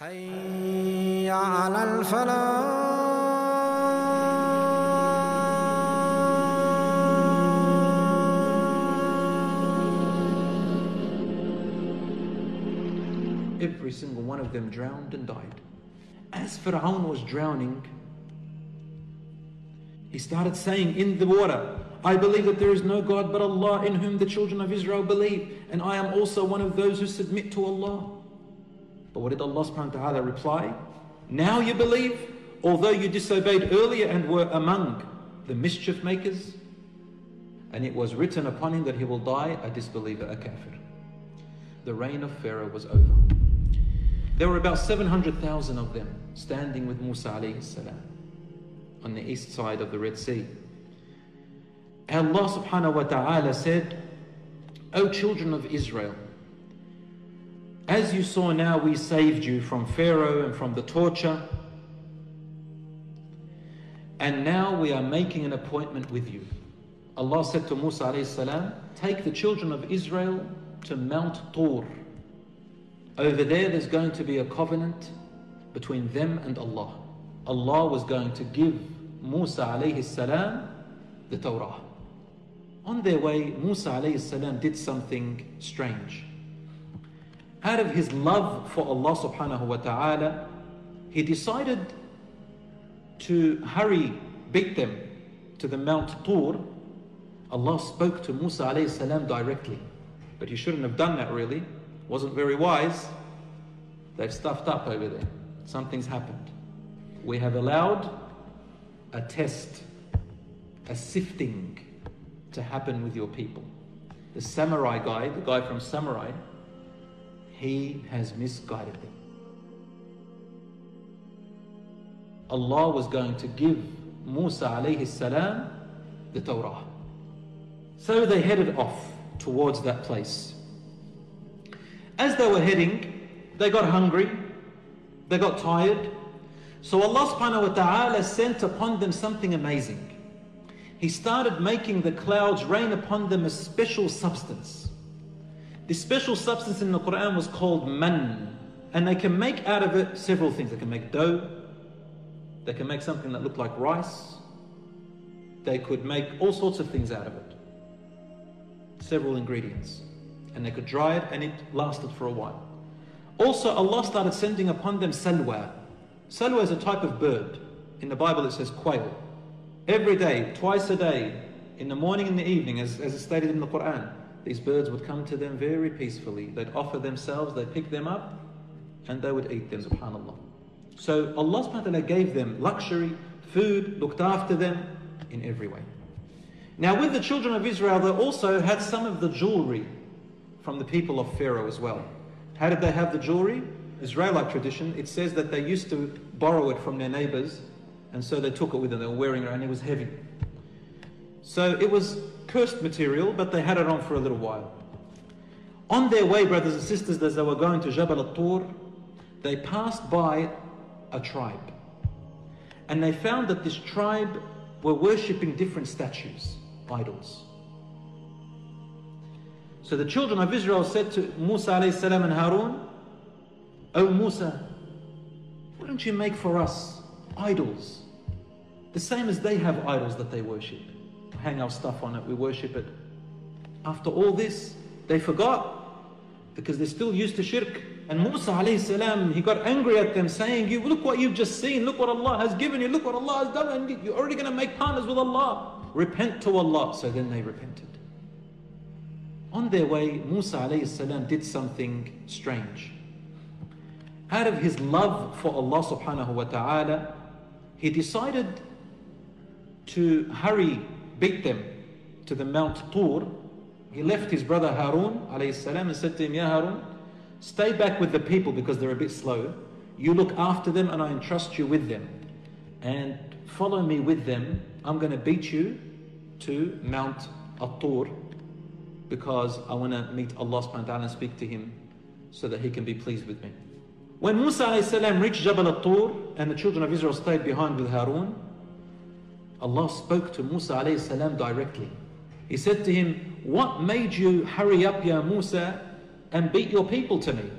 حي على الفلاح Every single one of them drowned and died. As Fir'aun was drowning, he started saying in the water, I believe that there is no God but Allah in whom the children of Israel believe, and I am also one of those who submit to Allah. But what did Allah subhanahu wa ta'ala reply? Now you believe, although you disobeyed earlier and were among the mischief makers, and it was written upon him that he will die a disbeliever, a kafir. The reign of Pharaoh was over. There were about 700,000 of them standing with Musa alayhi salam on the east side of the Red Sea. Allah subhanahu wa ta'ala said, O children of Israel, as you saw now, we saved you from Pharaoh and from the torture. And now we are making an appointment with you. Allah said to Musa alayhi take the children of Israel to Mount Tur. Over there, there's going to be a covenant between them and Allah. Allah was going to give Musa alayhi the Torah. On their way, Musa alayhi did something strange. Out of his love for Allah subhanahu wa ta'ala, he decided to hurry, beat them to the Mount Tur. Allah spoke to Musa alayhi salam directly. But he shouldn't have done that really. Wasn't very wise. They've stuffed up over there. Something's happened. We have allowed a test, a sifting to happen with your people. The Samiri guy, the guy from Samarra, he has misguided them. Allah was going to give Musa alayhi salam the Torah. So they headed off towards that place. As they were heading, they got hungry, they got tired. So Allah subhanahu wa ta'ala sent upon them something amazing. He started making the clouds rain upon them a special substance. This special substance in the Quran was called man. And they can make out of it several things. They can make dough, they can make something that looked like rice, they could make all sorts of things out of it. Several ingredients. And they could dry it and it lasted for a while. Also, Allah started sending upon them salwa. Salwa is a type of bird. In the Bible, it says quail. Every day, twice a day, in the morning and the evening, as, as is stated in the Quran, these birds would come to them very peacefully. They'd offer themselves, they'd pick them up, and they would eat them, subhanAllah. So Allah subhanahu wa ta'ala gave them luxury, food, looked after them in every way. Now, with the children of Israel, they also had some of the jewelry from the people of Pharaoh as well. How did they have the jewelry? Israelite tradition, it says that they used to borrow it from their neighbors, and so they took it with them. They were wearing it, and it was heavy. So it was cursed material, but they had it on for a little while. On their way, brothers and sisters, as they were going to Jabal al-Tur, they passed by a tribe. And they found that this tribe were worshipping different statues, idols. So the children of Israel said to Musa alayhi and Harun, O Musa, why don't you make for us idols? The same as they have idols that they worship. Hang our stuff on it, we worship it. After all this, they forgot because they're still used to shirk. And Musa salam, he got angry at them saying, you look what you've just seen, look what Allah has given you, look what Allah has done, and you're already going to make partners with Allah. Repent to Allah. So then they repented. On their way, Musa salam did something strange. Out of his love for Allah subhanahu wa ta'ala, he decided to hurry, beat them to the Mount Tur. He left his brother Harun salam and said to him, Ya Harun, stay back with the people because they're a bit slow. You look after them and I entrust you with them. And follow me with them. I'm going to beat you to Mount At-Tur because I want to meet Allah subhanahu wa ta'ala and speak to him so that he can be pleased with me. When Musa salam reached Jabal al-Tur and the children of Israel stayed behind with Harun, Allah spoke to Musa alayhi directly. He said to him, What made you hurry up, Ya Musa, and beat your people to me?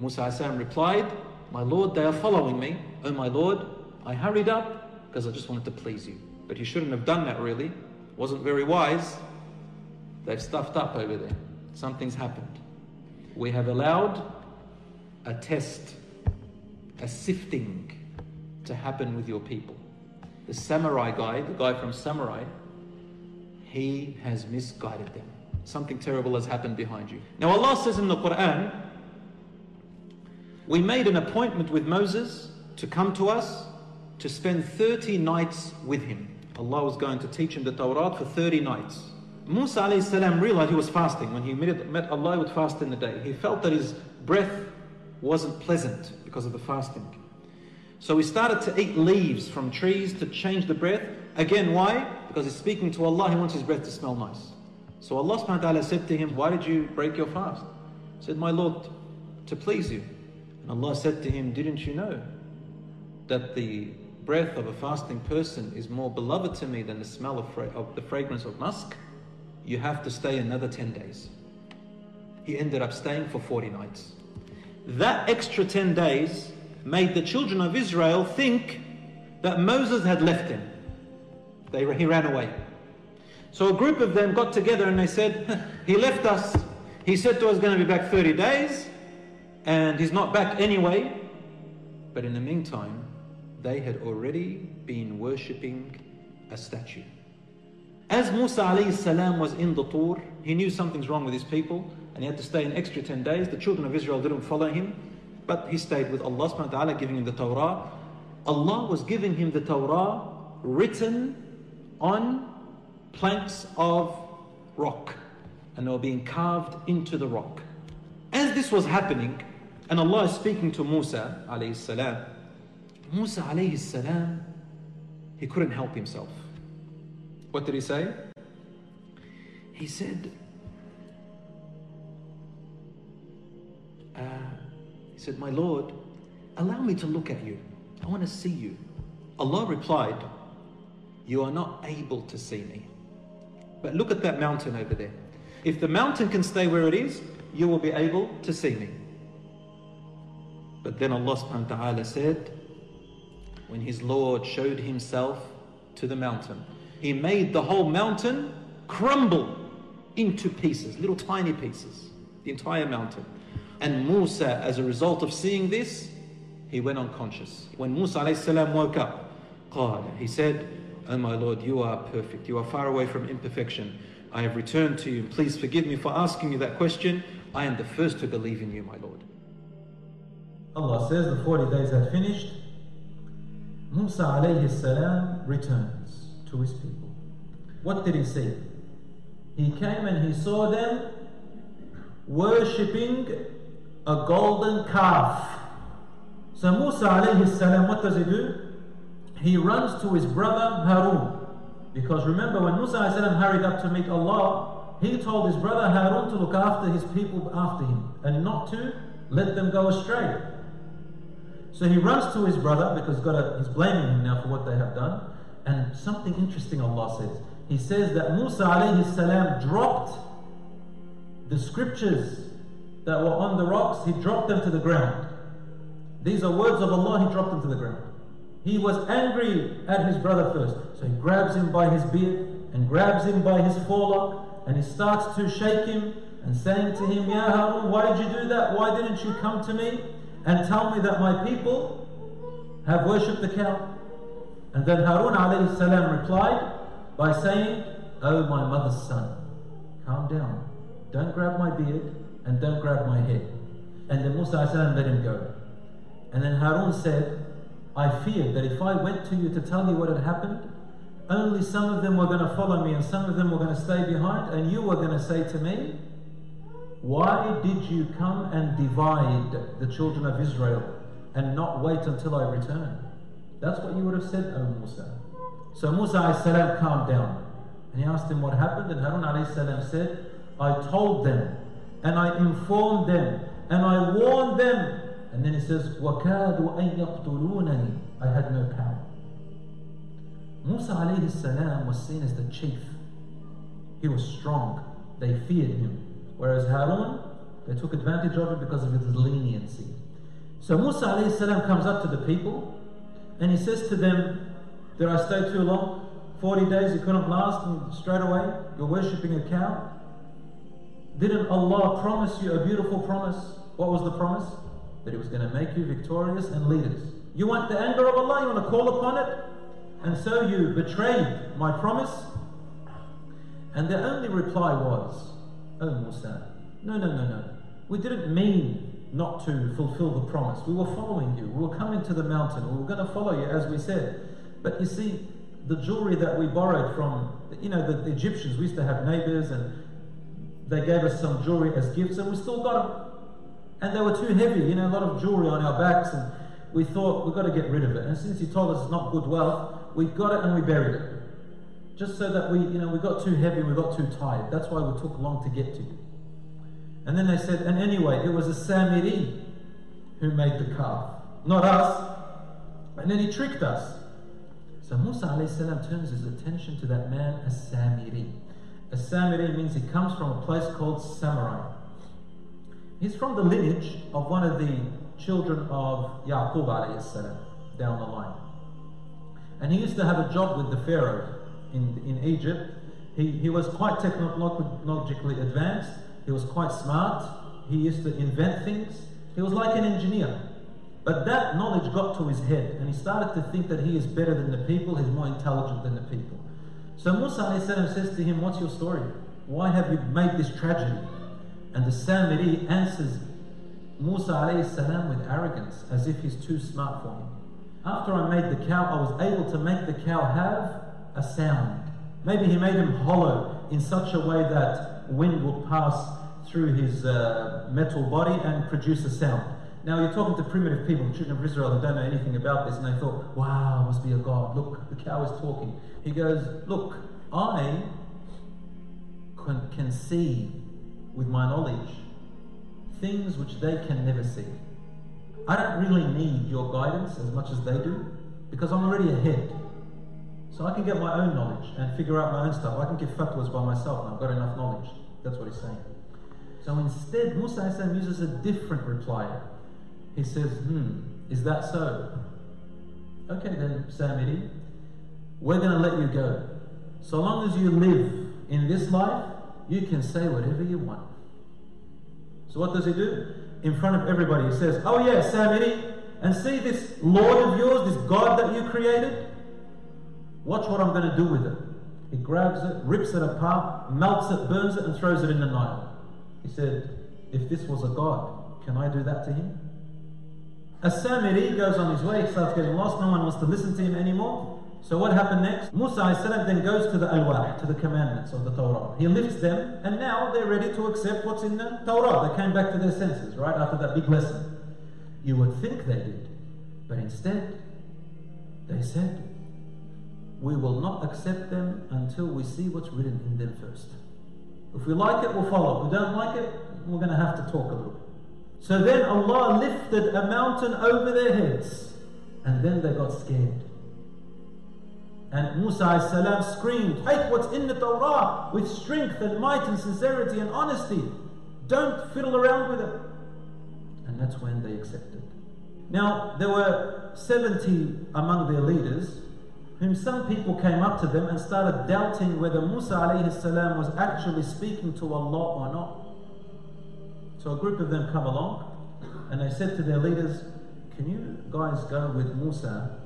Musa alayhi replied, My Lord, they are following me. Oh my Lord, I hurried up because I just wanted to please you. But he shouldn't have done that really. Wasn't very wise. They've stuffed up over there. Something's happened. We have allowed a test, a sifting to happen with your people. The Samiri guy, the guy from Samarra, he has misguided them. Something terrible has happened behind you. Now, Allah says in the Quran, we made an appointment with Moses to come to us to spend 30 nights with him. Allah was going to teach him the Torah for 30 nights. Musa salam realized he was fasting. When he met Allah, he would fast in the day. He felt that his breath wasn't pleasant because of the fasting. So he started to eat leaves from trees to change the breath. Again, why? Because he's speaking to Allah, he wants his breath to smell nice. So Allah subhanahu wa ta'ala said to him, Why did you break your fast? He said, My Lord, to please you. And Allah said to him, Didn't you know that the breath of a fasting person is more beloved to me than the smell of, fra- of the fragrance of musk? You have to stay another 10 days. He ended up staying for 40 nights. That extra 10 days made the children of Israel think that Moses had left him. They, he ran away. So a group of them got together and they said, He left us. He said to us, going to be back 30 days, and he's not back anyway. But in the meantime, they had already been worshipping a statue. As Musa salam was in the Tur, he knew something's wrong with his people and he had to stay an extra 10 days. The children of Israel didn't follow him, but he stayed with Allah subhanahu wa ta'ala, giving him the Torah. Allah was giving him the Torah written on planks of rock, and they were being carved into the rock. As this was happening, and Allah is speaking to Musa alayhi salam, Musa alayhi salam, he couldn't help himself. What did he say? He said, uh, said, My Lord, allow me to look at you. I want to see you. Allah replied, You are not able to see me. But look at that mountain over there. If the mountain can stay where it is, you will be able to see me. But then Allah subhanahu wa ta'ala said, when his Lord showed himself to the mountain, he made the whole mountain crumble into pieces, little tiny pieces, the entire mountain. And Musa, as a result of seeing this, he went unconscious. When Musa salam woke up, قال, he said, Oh my Lord, you are perfect. You are far away from imperfection. I have returned to you. Please forgive me for asking you that question. I am the first to believe in you, my Lord. Allah says the 40 days had finished. Musa alayhi salam returns to his people. What did he see? He came and he saw them worshipping a golden calf. So Musa alayhi salam, what does he do? He runs to his brother Harun. Because remember, when Musa alayhi salam hurried up to meet Allah, he told his brother Harun to look after his people after him and not to let them go astray. So he runs to his brother because a, he's blaming him now for what they have done. And something interesting Allah says. He says that Musa alayhi salam dropped the scriptures that were on the rocks, he dropped them to the ground. These are words of Allah, he dropped them to the ground. He was angry at his brother first. So he grabs him by his beard and grabs him by his forelock and he starts to shake him and saying to him, Ya Harun, why did you do that? Why didn't you come to me and tell me that my people have worshipped the cow? And then Harun salam replied by saying, Oh my mother's son, calm down. Don't grab my beard and don't grab my head. And then Musa let him go. And then Harun said, I feared that if I went to you to tell you what had happened, only some of them were going to follow me and some of them were going to stay behind, and you were going to say to me, Why did you come and divide the children of Israel and not wait until I return? That's what you would have said, O Musa. So Musa salam calmed down and he asked him what happened, and Harun said, I told them and I informed them and I warned them and then he says, وَكَادُوا أَن يَقْتُلُونَنِي I had no power. Musa alayhi salam was seen as the chief. He was strong. They feared him. Whereas Harun, they took advantage of him because of his leniency. So Musa alayhi salam comes up to the people and he says to them, Did I stay too long? 40 days you couldn't last and straight away you're worshipping a cow? Didn't Allah promise you a beautiful promise? What was the promise? That He was going to make you victorious and leaders. You want the anger of Allah, you want to call upon it, and so you betrayed my promise. And their only reply was, Oh Musa, no, no, no, no. We didn't mean not to fulfill the promise. We were following you. We were coming to the mountain. We were going to follow you, as we said. But you see, the jewelry that we borrowed from, you know, the, the Egyptians, we used to have neighbors and they gave us some jewelry as gifts and we still got them. And they were too heavy, you know, a lot of jewelry on our backs and we thought we've got to get rid of it. And since he told us it's not good wealth, we got it and we buried it. Just so that we, you know, we got too heavy, we got too tired. That's why we took long to get to you. And then they said, and anyway, it was a Samiri who made the calf, not us. And then he tricked us. So Musa salam turns his attention to that man, a Samiri. Samiri means he comes from a place called Samarra. He's from the lineage of one of the children of Yaqub salam, down the line. And he used to have a job with the Pharaoh in, in Egypt. He, he was quite technologically advanced. He was quite smart. He used to invent things. He was like an engineer. But that knowledge got to his head and he started to think that he is better than the people, he's more intelligent than the people. So Musa says to him, What's your story? Why have you made this tragedy? And the Samiri answers Musa with arrogance, as if he's too smart for him. After I made the cow, I was able to make the cow have a sound. Maybe he made him hollow in such a way that wind would pass through his uh, metal body and produce a sound. Now you're talking to primitive people, children of Israel, who don't know anything about this, and they thought, wow, must be a God. Look, the cow is talking. He goes, look, I can, can see with my knowledge things which they can never see. I don't really need your guidance as much as they do, because I'm already ahead. So I can get my own knowledge and figure out my own stuff. I can give fatwas by myself and I've got enough knowledge. That's what he's saying. So instead, Musa uses a different reply. He says, hmm, is that so? Okay then, Samiri, we're going to let you go. So long as you live in this life, you can say whatever you want. So what does he do? In front of everybody, he says, oh yeah, Samiri, and see this Lord of yours, this God that you created? Watch what I'm going to do with it. He grabs it, rips it apart, melts it, burns it, and throws it in the Nile. He said, if this was a God, can I do that to him? As-Samiri goes on his way, he starts getting lost, no one wants to listen to him anymore. So what happened next? Musa then goes to the Alwah, to the commandments of the Torah. He lifts them, and now they're ready to accept what's in the Torah. They came back to their senses, right, after that big lesson. You would think they did, but instead, they said, we will not accept them until we see what's written in them first. If we like it, we'll follow. If we don't like it, we're going to have to talk a little bit. So then Allah lifted a mountain over their heads and then they got scared. And Musa salam screamed, Take what's in the Torah with strength and might and sincerity and honesty. Don't fiddle around with it. And that's when they accepted. Now, there were 70 among their leaders whom some people came up to them and started doubting whether Musa salam was actually speaking to Allah or not. So a group of them come along and they said to their leaders, Can you guys go with Musa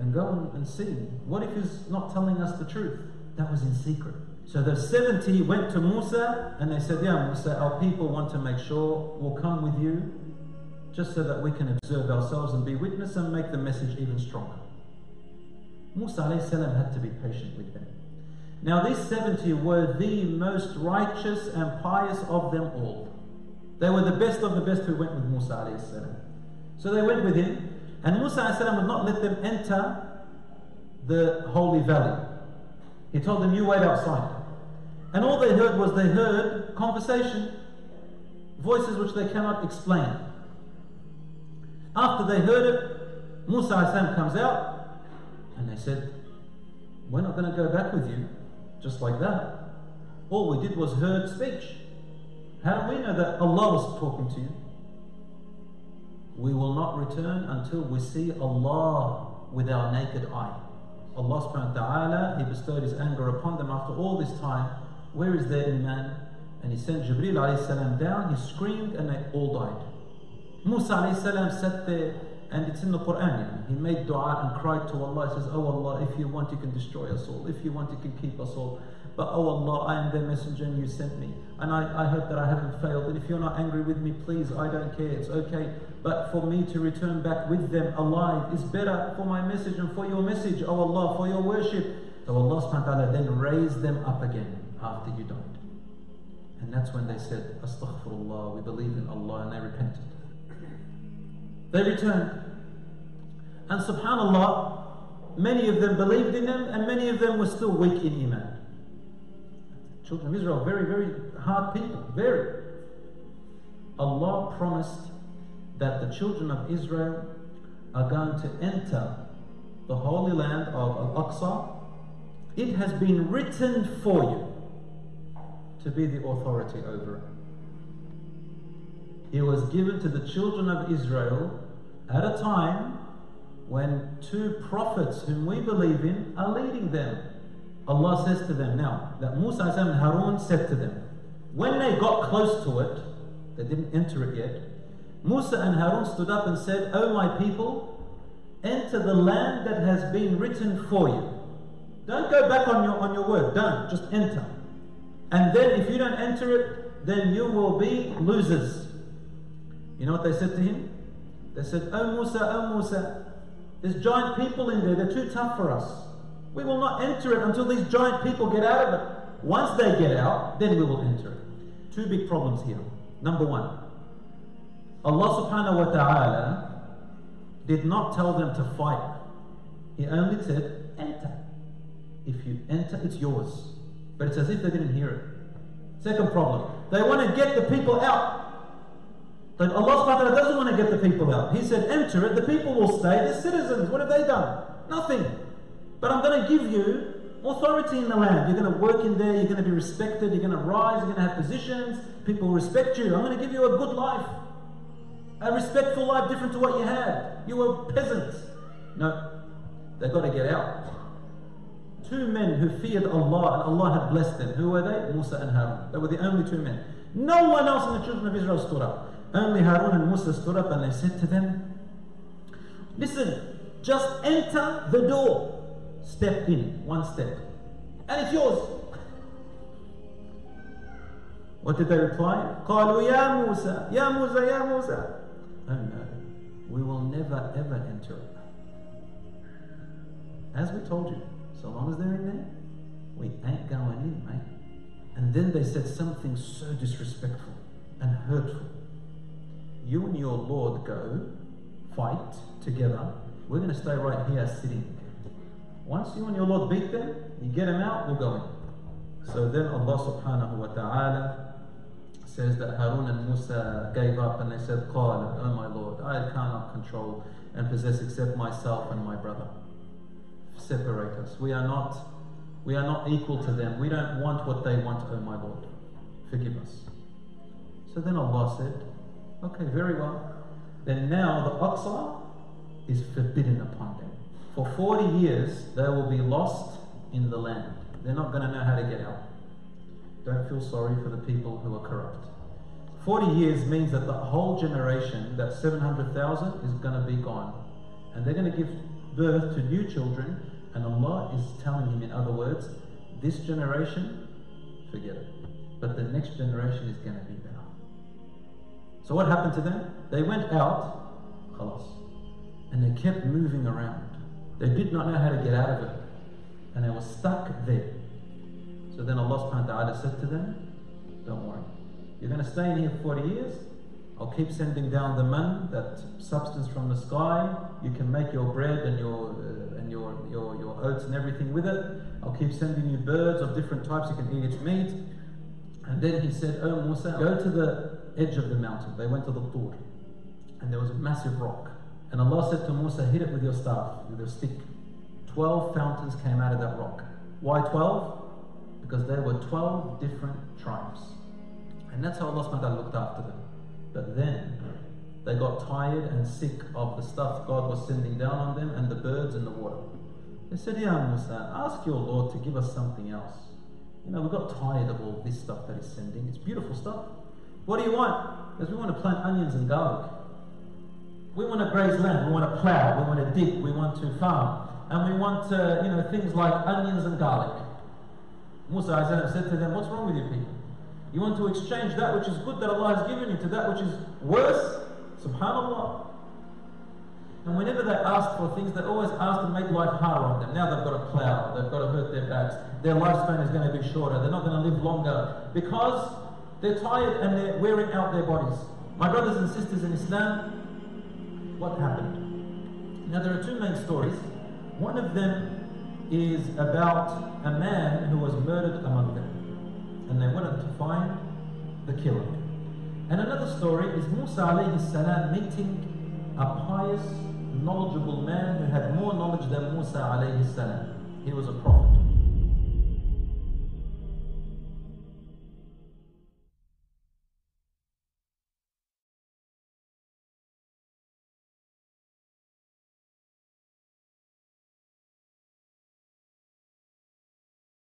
and go and see? What if he's not telling us the truth? That was in secret. So the 70 went to Musa and they said, Yeah, Musa, our people want to make sure we'll come with you just so that we can observe ourselves and be witness and make the message even stronger. Musa had to be patient with them. Now, these 70 were the most righteous and pious of them all. They were the best of the best who went with Musa So they went with him, and Musa would not let them enter the holy valley. He told them, You wait outside. And all they heard was they heard conversation, voices which they cannot explain. After they heard it, Musa comes out, and they said, We're not going to go back with you just like that. All we did was heard speech. How do we know that Allah was talking to you? we will not return until we see Allah with our naked eye. Allah subhanahu wa ta'ala, He bestowed His anger upon them after all this time. Where is their iman? And He sent Jibreel alayhi salam down, He screamed and they all died. Musa alayhi salam sat there and it's in the Quran. He made dua and cried to Allah. He says, Oh Allah, if you want, you can destroy us all. If you want, you can keep us all. But oh Allah, I am their messenger and you sent me. And I, I hope that I haven't failed. And if you're not angry with me, please, I don't care. It's okay. But for me to return back with them alive is better for my message and for your message, oh Allah, for your worship. So Allah subhanahu wa ta'ala then raised them up again after you died. And that's when they said, Astaghfirullah, we believe in Allah, and they repented. They returned. And subhanAllah, many of them believed in them, and many of them were still weak in Iman. Children of Israel, very, very hard people, very. Allah promised that the children of Israel are going to enter the holy land of Al Aqsa. It has been written for you to be the authority over it. It was given to the children of Israel at a time when two prophets whom we believe in are leading them. Allah says to them now that Musa and Harun said to them, when they got close to it, they didn't enter it yet. Musa and Harun stood up and said, O my people, enter the land that has been written for you. Don't go back on your on your word. Don't just enter. And then if you don't enter it, then you will be losers. You know what they said to him? They said, Oh Musa, oh Musa, there's giant people in there, they're too tough for us. We will not enter it until these giant people get out of it. Once they get out, then we will enter it. Two big problems here. Number one, Allah subhanahu wa ta'ala did not tell them to fight. He only said, enter. If you enter, it's yours. But it's as if they didn't hear it. Second problem, they want to get the people out. But Allah subhanahu doesn't want to get the people out. He said, enter it, the people will stay, they're citizens. What have they done? Nothing. But I'm going to give you authority in the land. You're going to work in there, you're going to be respected, you're going to rise, you're going to have positions, people respect you. I'm going to give you a good life. A respectful life different to what you had. You were peasants. No, they've got to get out. Two men who feared Allah and Allah had blessed them. Who were they? Musa and Harun. They were the only two men. No one else in the children of Israel stood up. Only Harun and Musa stood up and they said to them, Listen, just enter the door. Step in, one step. And it's yours. What did they reply? قالوا يا موسى يا موسى يا موسى Oh no, we will never ever enter it. As we told you, so long as they're in there, we ain't going in, mate. And then they said something so disrespectful and hurtful. you and your Lord go fight together. We're going to stay right here sitting. Once you and your Lord beat them, you get them out, we're going. So then Allah subhanahu wa ta'ala says that Harun and Musa gave up and they said, Qal, oh my Lord, I cannot control and possess except myself and my brother. Separate us. We are not we are not equal to them. We don't want what they want, O oh my Lord. Forgive us. So then Allah said, Okay, very well. Then now the Aqsa is forbidden upon them. For 40 years they will be lost in the land. They're not going to know how to get out. Don't feel sorry for the people who are corrupt. 40 years means that the whole generation, that 700,000, is going to be gone. And they're going to give birth to new children. And Allah is telling him, in other words, this generation, forget it. But the next generation is going to be better. So what happened to them? They went out, and they kept moving around. They did not know how to get out of it. And they were stuck there. So then Allah subhanahu wa ta'ala said to them, Don't worry. You're going to stay in here for 40 years. I'll keep sending down the man, that substance from the sky. You can make your bread and your uh, and your, your your oats and everything with it. I'll keep sending you birds of different types. You can eat its meat. And then he said, Oh Musa, go to the edge of the mountain. They went to the Tur. And there was a massive rock. And Allah said to Musa, hit it with your staff, with your stick. Twelve fountains came out of that rock. Why twelve? Because there were twelve different tribes. And that's how Allah subhanahu looked after them. But then They got tired and sick of the stuff God was sending down on them and the birds and the water. They said, Ya Musa, ask your Lord to give us something else. You know, we got tired of all this stuff that He's sending. It's beautiful stuff. What do you want? Because we want to plant onions and garlic. We want to graze land. We want to plow. We want to dig. We want to farm. And we want, uh, you know, things like onions and garlic. Musa said to them, What's wrong with you people? You want to exchange that which is good that Allah has given you to that which is worse? Subhanallah. And whenever they asked for things, they always asked to make life harder on them. Now they've got to plow, they've got to hurt their backs, their lifespan is going to be shorter, they're not going to live longer because they're tired and they're wearing out their bodies. My brothers and sisters in Islam, what happened? Now there are two main stories. One of them is about a man who was murdered among them. And they wanted to find the killer. And another story is Musa alayhi salam meeting a pious, knowledgeable man who had more knowledge than Musa alayhi salam. He was a prophet.